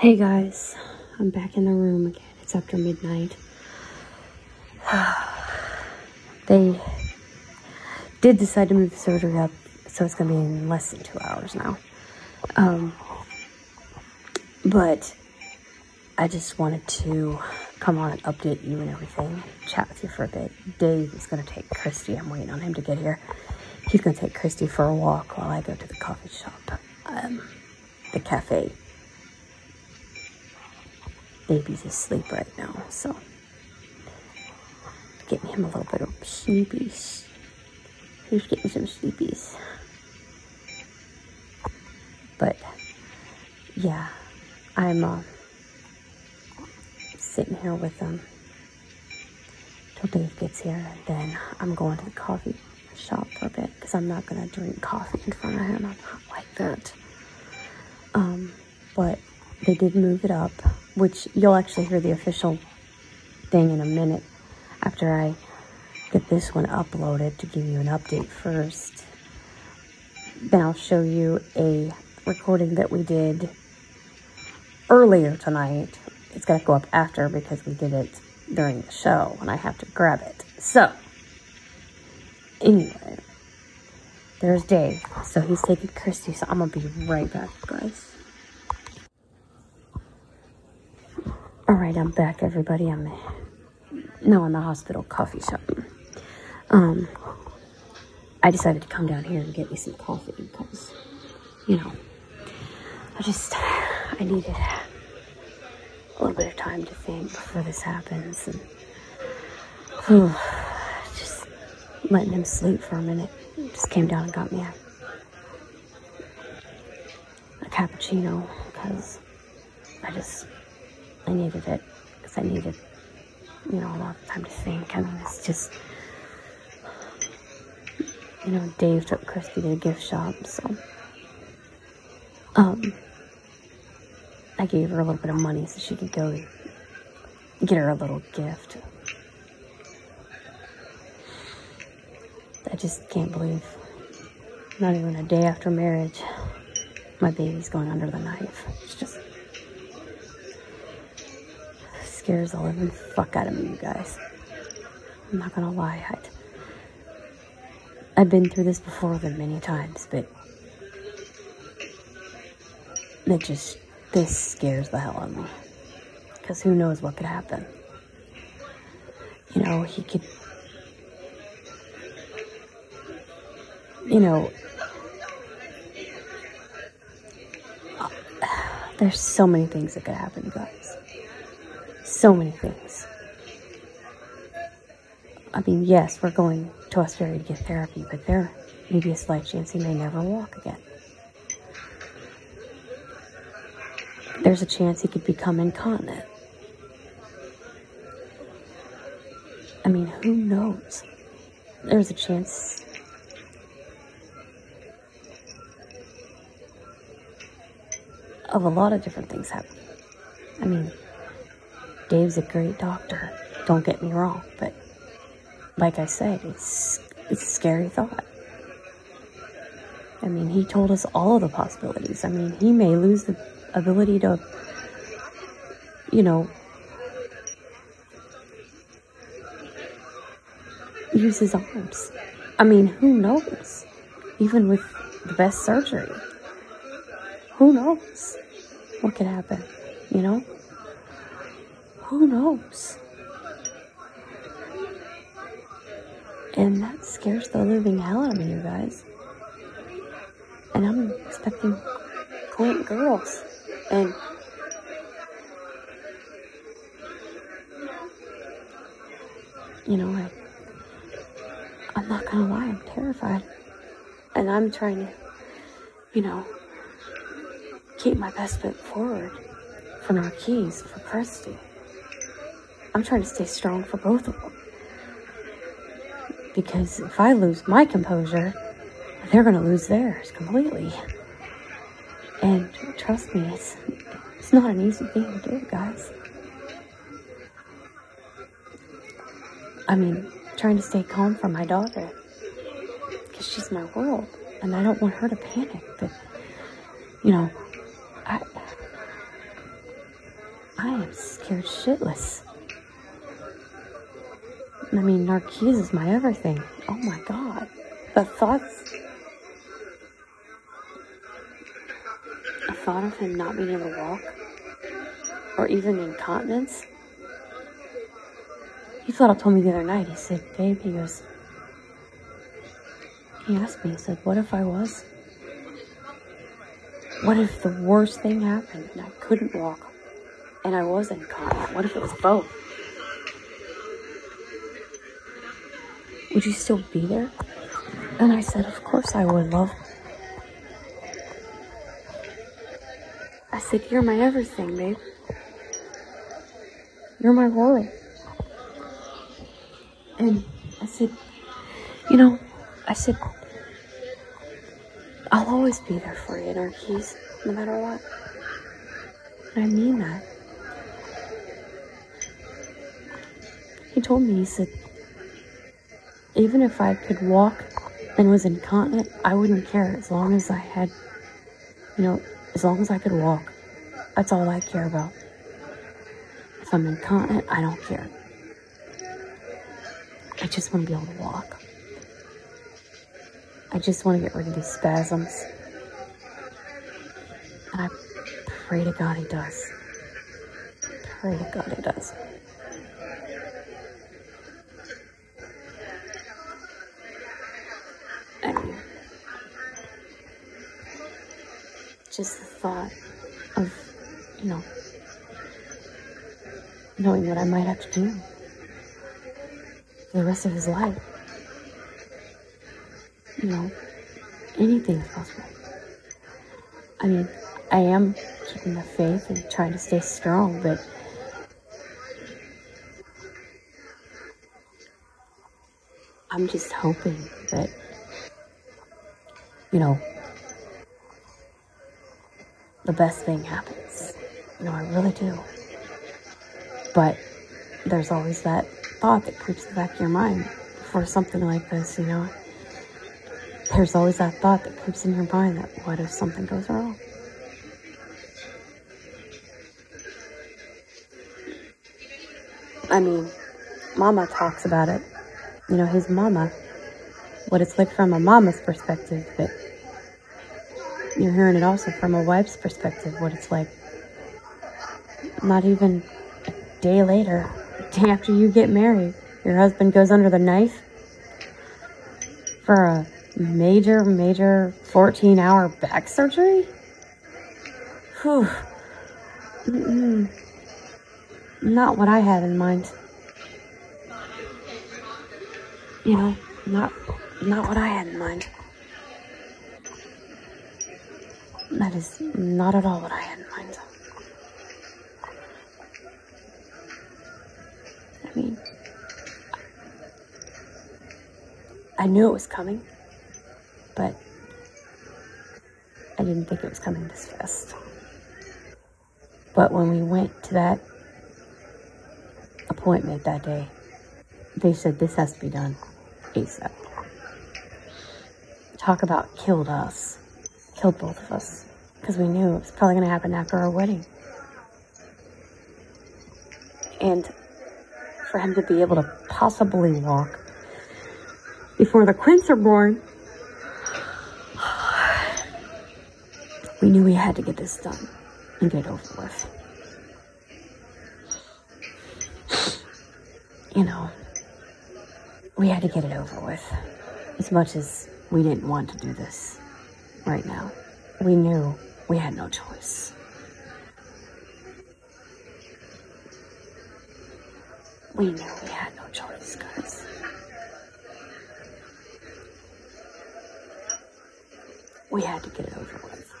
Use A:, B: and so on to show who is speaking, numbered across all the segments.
A: Hey guys, I'm back in the room again. It's after midnight. they did decide to move the surgery up, so it's gonna be in less than two hours now. Um, but I just wanted to come on and update you and everything, chat with you for a bit. Dave is gonna take Christy. I'm waiting on him to get here. He's gonna take Christy for a walk while I go to the coffee shop, um, the cafe baby's asleep right now, so getting him a little bit of sleepies. He's getting some sleepies. But yeah, I'm uh, sitting here with them till Dave gets here, and then I'm going to the coffee shop for a bit because I'm not gonna drink coffee in front of him. I'm not like that. Um, but they did move it up which you'll actually hear the official thing in a minute after I get this one uploaded to give you an update first. Then I'll show you a recording that we did earlier tonight. It's going to go up after because we did it during the show and I have to grab it. So, anyway, there's Dave. So he's taking Christy, so I'm going to be right back, guys. Right, I'm back, everybody. I'm now in the hospital coffee shop. Um, I decided to come down here and get me some coffee because, you know, I just I needed a little bit of time to think before this happens, and whew, just letting him sleep for a minute. Just came down and got me a, a cappuccino because I just I needed it because I needed, you know, a lot of time to think. I mean, it's just, you know, Dave took Christy to the gift shop, so, um, I gave her a little bit of money so she could go get her a little gift. I just can't believe, not even a day after marriage, my baby's going under the knife. It's just scares the living fuck out of me, you guys. I'm not gonna lie. i I've been through this before them many times, but it just, this scares the hell out of me. Because who knows what could happen. You know, he could, you know, there's so many things that could happen, guys so many things. I mean, yes, we're going to Australia to get therapy, but there may be a slight chance he may never walk again. There's a chance he could become incontinent. I mean, who knows? There's a chance of a lot of different things happening. I mean, Dave's a great doctor. Don't get me wrong, but like I said, it's it's a scary thought. I mean, he told us all of the possibilities. I mean, he may lose the ability to, you know, use his arms. I mean, who knows? Even with the best surgery, who knows what could happen, you know? Who knows? And that scares the living hell out of me, you guys. And I'm expecting quaint girls. And you know, I, I'm not gonna lie, I'm terrified. And I'm trying to, you know, keep my best foot forward for Marquise, for Christy. I'm trying to stay strong for both of them. Because if I lose my composure, they're going to lose theirs completely. And trust me, it's, it's not an easy thing to do, guys. I mean, trying to stay calm for my daughter. Because she's my world. And I don't want her to panic. But, you know, I, I am scared shitless. I mean, Narquise is my everything. Oh my god. The thoughts. A thought of him not being able to walk, or even incontinence. He flat out told me the other night, he said, Babe, he goes, he asked me, he said, What if I was? What if the worst thing happened and I couldn't walk and I was incontinent? What if it was both? Would you still be there? And I said, Of course I would, love. I said, You're my everything, babe. You're my world. And I said, You know, I said, I'll always be there for you, Narquise, no matter what. And I mean that. He told me, he said, even if I could walk and was incontinent, I wouldn't care as long as I had, you know, as long as I could walk. That's all I care about. If I'm incontinent, I don't care. I just want to be able to walk. I just want to get rid of these spasms. And I pray to God he does. Pray to God he does. Thought of, you know, knowing what I might have to do for the rest of his life you know, anything's possible. I mean, I am keeping the faith and trying to stay strong, but I'm just hoping that, you know, the best thing happens. You know, I really do. But there's always that thought that creeps in the back of your mind for something like this, you know there's always that thought that creeps in your mind that what if something goes wrong? I mean, Mama talks about it. You know, his mama, what it's like from a mama's perspective, but you're hearing it also from a wife's perspective, what it's like. Not even a day later, a day after you get married, your husband goes under the knife for a major, major 14 hour back surgery? Whew. Mm-mm. Not what I had in mind. You know, not not what I had in mind. That is not at all what I had in mind. I mean, I knew it was coming but I didn't think it was coming this fast. But when we went to that appointment that day, they said this has to be done ASAP. Talk about killed us, killed both of us, because we knew it was probably going to happen after our wedding. And for him to be able to possibly walk before the Quints are born We knew we had to get this done and get it over with. You know, we had to get it over with. As much as we didn't want to do this right now, we knew we had no choice. We knew we had no choice, guys. We had to get it over with.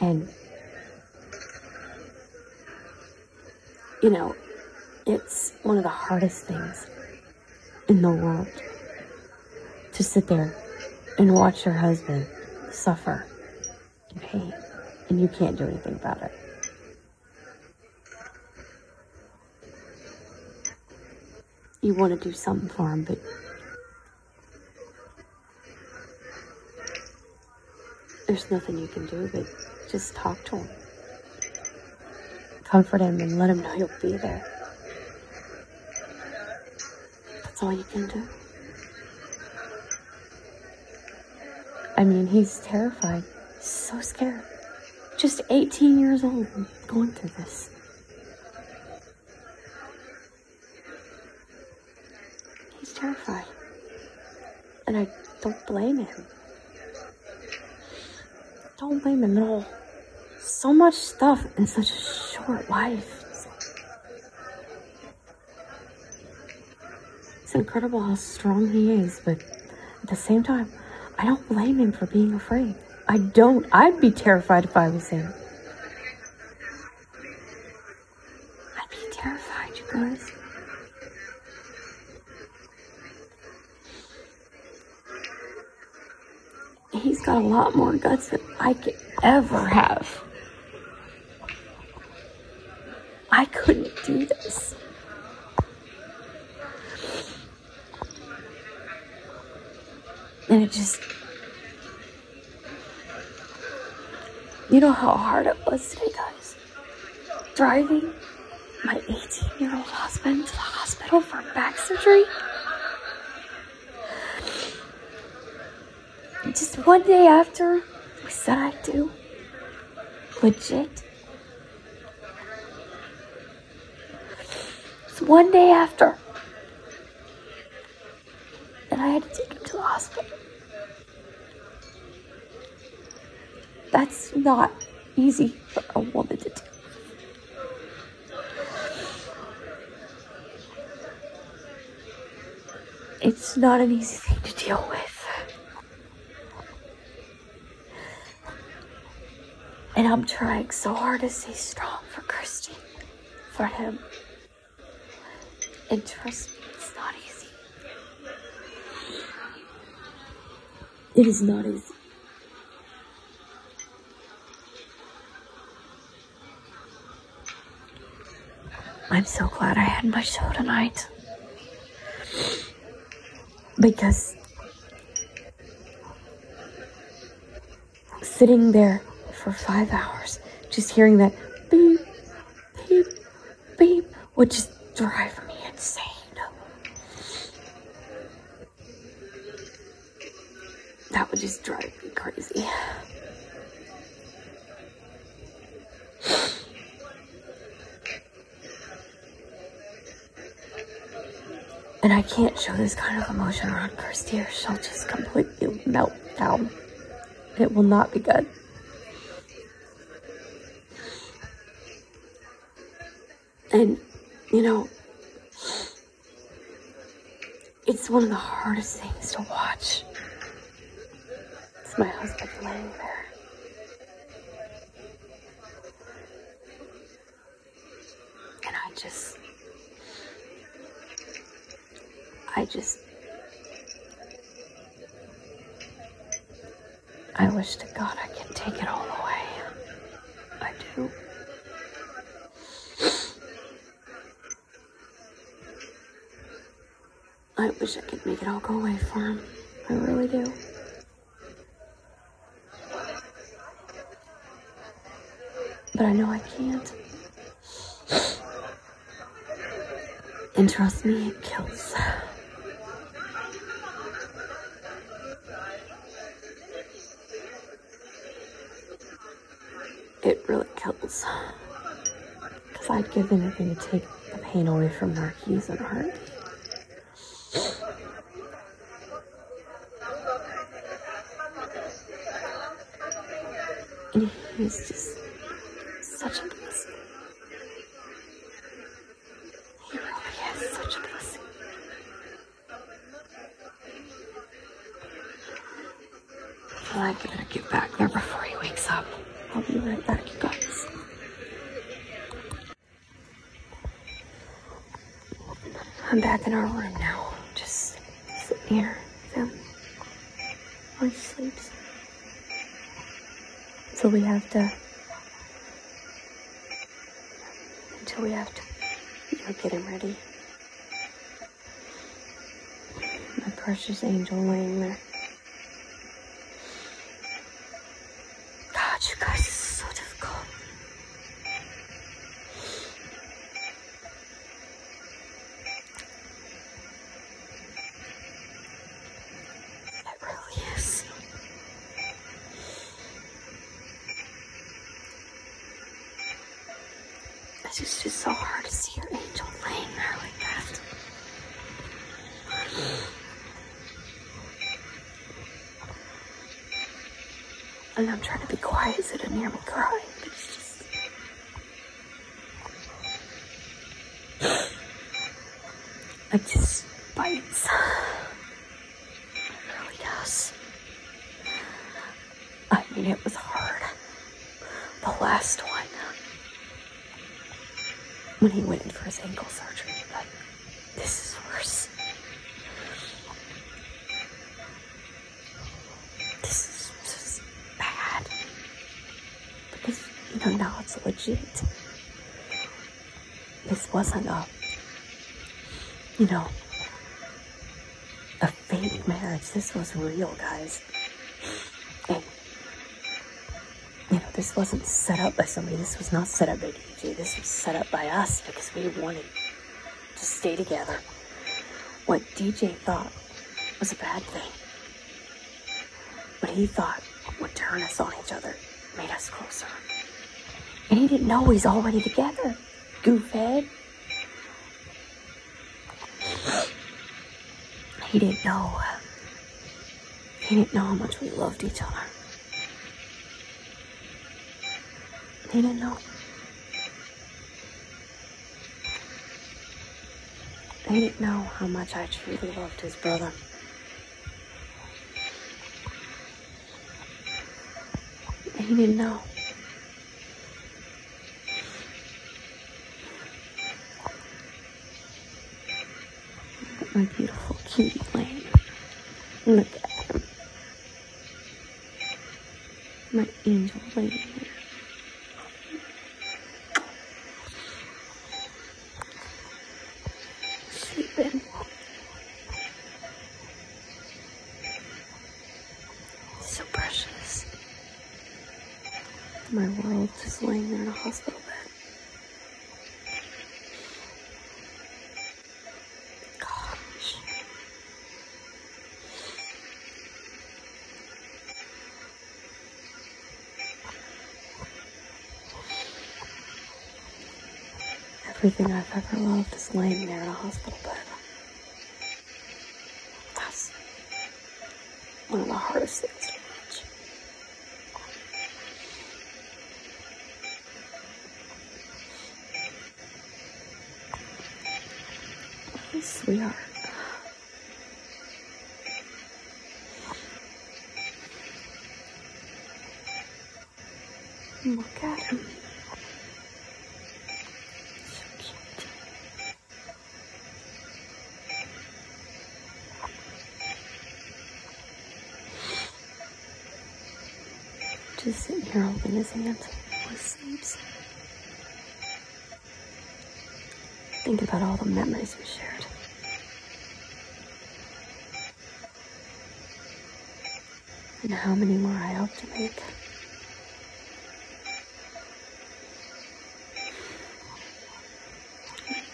A: And, you know, it's one of the hardest things in the world to sit there and watch your husband suffer in pain and you can't do anything about it. You want to do something for him, but there's nothing you can do but just talk to him. comfort him and let him know you'll be there. That's all you can do. I mean, he's terrified, so scared. Just 18 years old, going through this. He's terrified. And I don't blame him. Don't blame him at all. So much stuff in such a short life. It's incredible how strong he is, but at the same time, I don't blame him for being afraid. I don't. I'd be terrified if I was him. I'd be terrified, you guys. He's got a lot more guts than I could ever have. I couldn't do this. And it just. You know how hard it was today, guys? Driving my 18 year old husband to the hospital for back surgery. Just one day after we said I'd do. Legit. It's one day after. And I had to take him to the hospital. That's not easy for a woman to do. It's not an easy thing to deal with. And I'm trying so hard to stay strong for Christy, for him. And trust me, it's not easy. It is not easy. I'm so glad I had my show tonight. Because sitting there for five hours, just hearing that beep, beep, beep would just drive me insane. That would just drive me crazy. And I can't show this kind of emotion around Christy or she'll just completely melt down. It will not be good. And, you know, it's one of the hardest things to watch. It's my husband laying there. And I just, I just, I wish to God I could take it all away. I do. I wish I could make it all go away for him. I really do. But I know I can't. And trust me, it kills. It Because I'd give anything to take the pain away from Marquise and Heart. And he's just such a blessing. He really is such a blessing. I gotta get back there before he wakes up. I'll be right back, you guys. I'm back in our room now. Just sitting here with him while he sleeps. So we have to, until we have to, you know, get him ready. My precious angel laying there. God, you guys, this is so difficult. It's just, so hard to see your angel laying there like that. And I'm trying to be quiet so they don't hear me crying, but it's just. It just bites. It really does. I mean, it was hard. The last one. When he went in for his ankle surgery, but this is worse. This is just bad. Because, you know, legit. This wasn't a, you know, a fake marriage. This was real, guys. And, you know, this wasn't set up by somebody. This was not set up by DJ. This was set up by us because we wanted to stay together. What DJ thought was a bad thing. What he thought would turn us on each other made us closer. And he didn't know he's already together. Goofhead. He didn't know. Uh, he didn't know how much we loved each other. He didn't know. He didn't know how much I truly loved his brother. He didn't know. My beautiful cutie Lane. Look at him. My angel there. Sleeping. So precious. My world just laying there in a hospital Everything I've ever loved is laying there in a hospital bed. That's one of the hardest things to watch. Sweetheart. Look at him. So cute. Just holding his hand while he sleeps. Think about all the memories we shared. And how many more I hope to make.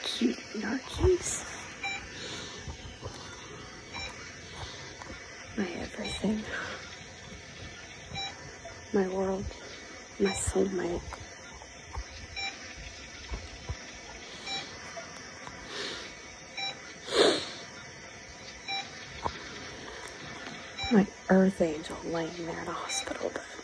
A: Cute narkies. My everything. My world. My soulmate. My earth angel laying there in a hospital bed.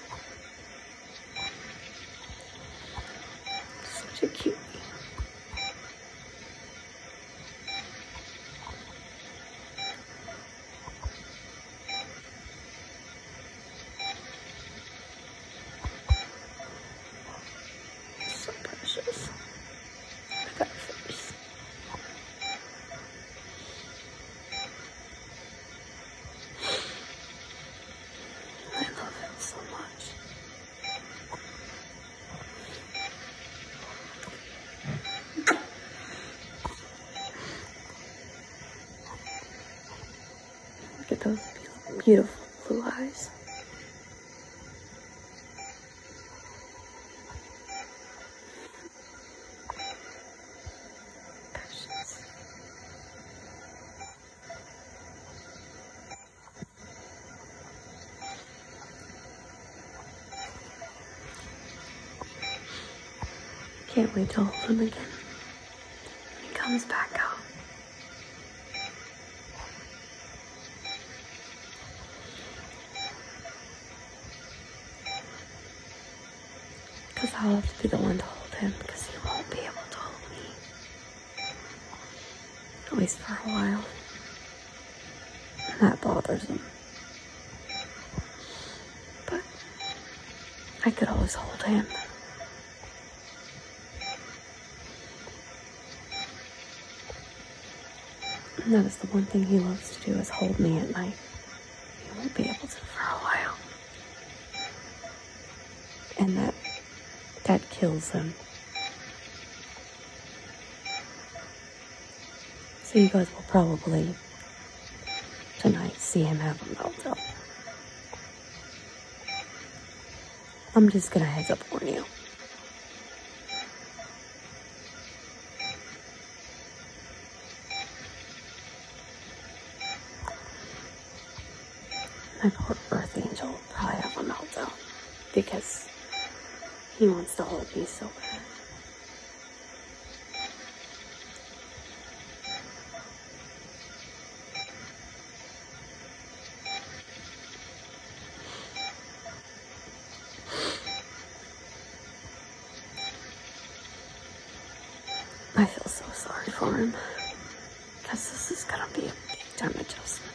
A: Beautiful blue eyes. Can't wait to hold him again when he comes back out. Because I'll have to be the one to hold him because he won't be able to hold me. At least for a while. And that bothers him. But I could always hold him. And that is the one thing he loves to do is hold me at night. He won't be able to for a while. And that kills him. So you guys will probably tonight see him have a meltdown. I'm just gonna heads up warn you. My poor Earth Angel will probably have a meltdown because he wants to hold me so bad. I feel so sorry for him because this is gonna be a big time adjustment.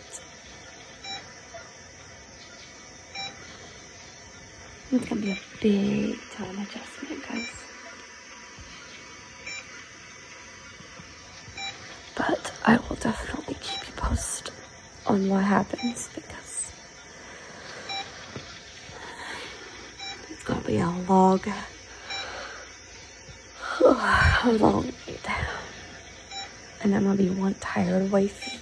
A: It's gonna be a big time adjustment, guys. But I will definitely keep you posted on what happens because it's gonna be a long, a long night. And I'm gonna be one tired wifey.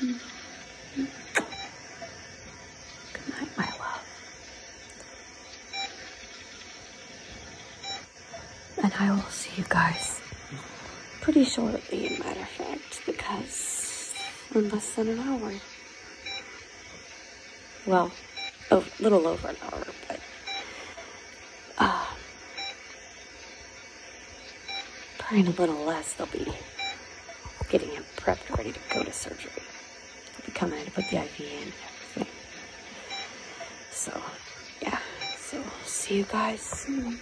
A: Good night, my love. And I will see you guys pretty shortly, in matter of fact, because in less than an hour. Well, a little over an hour, but uh, probably in a little less, they'll be getting him prepped, ready to go to surgery. They'll be coming in to put the IV in and everything. So, yeah. So, see you guys soon.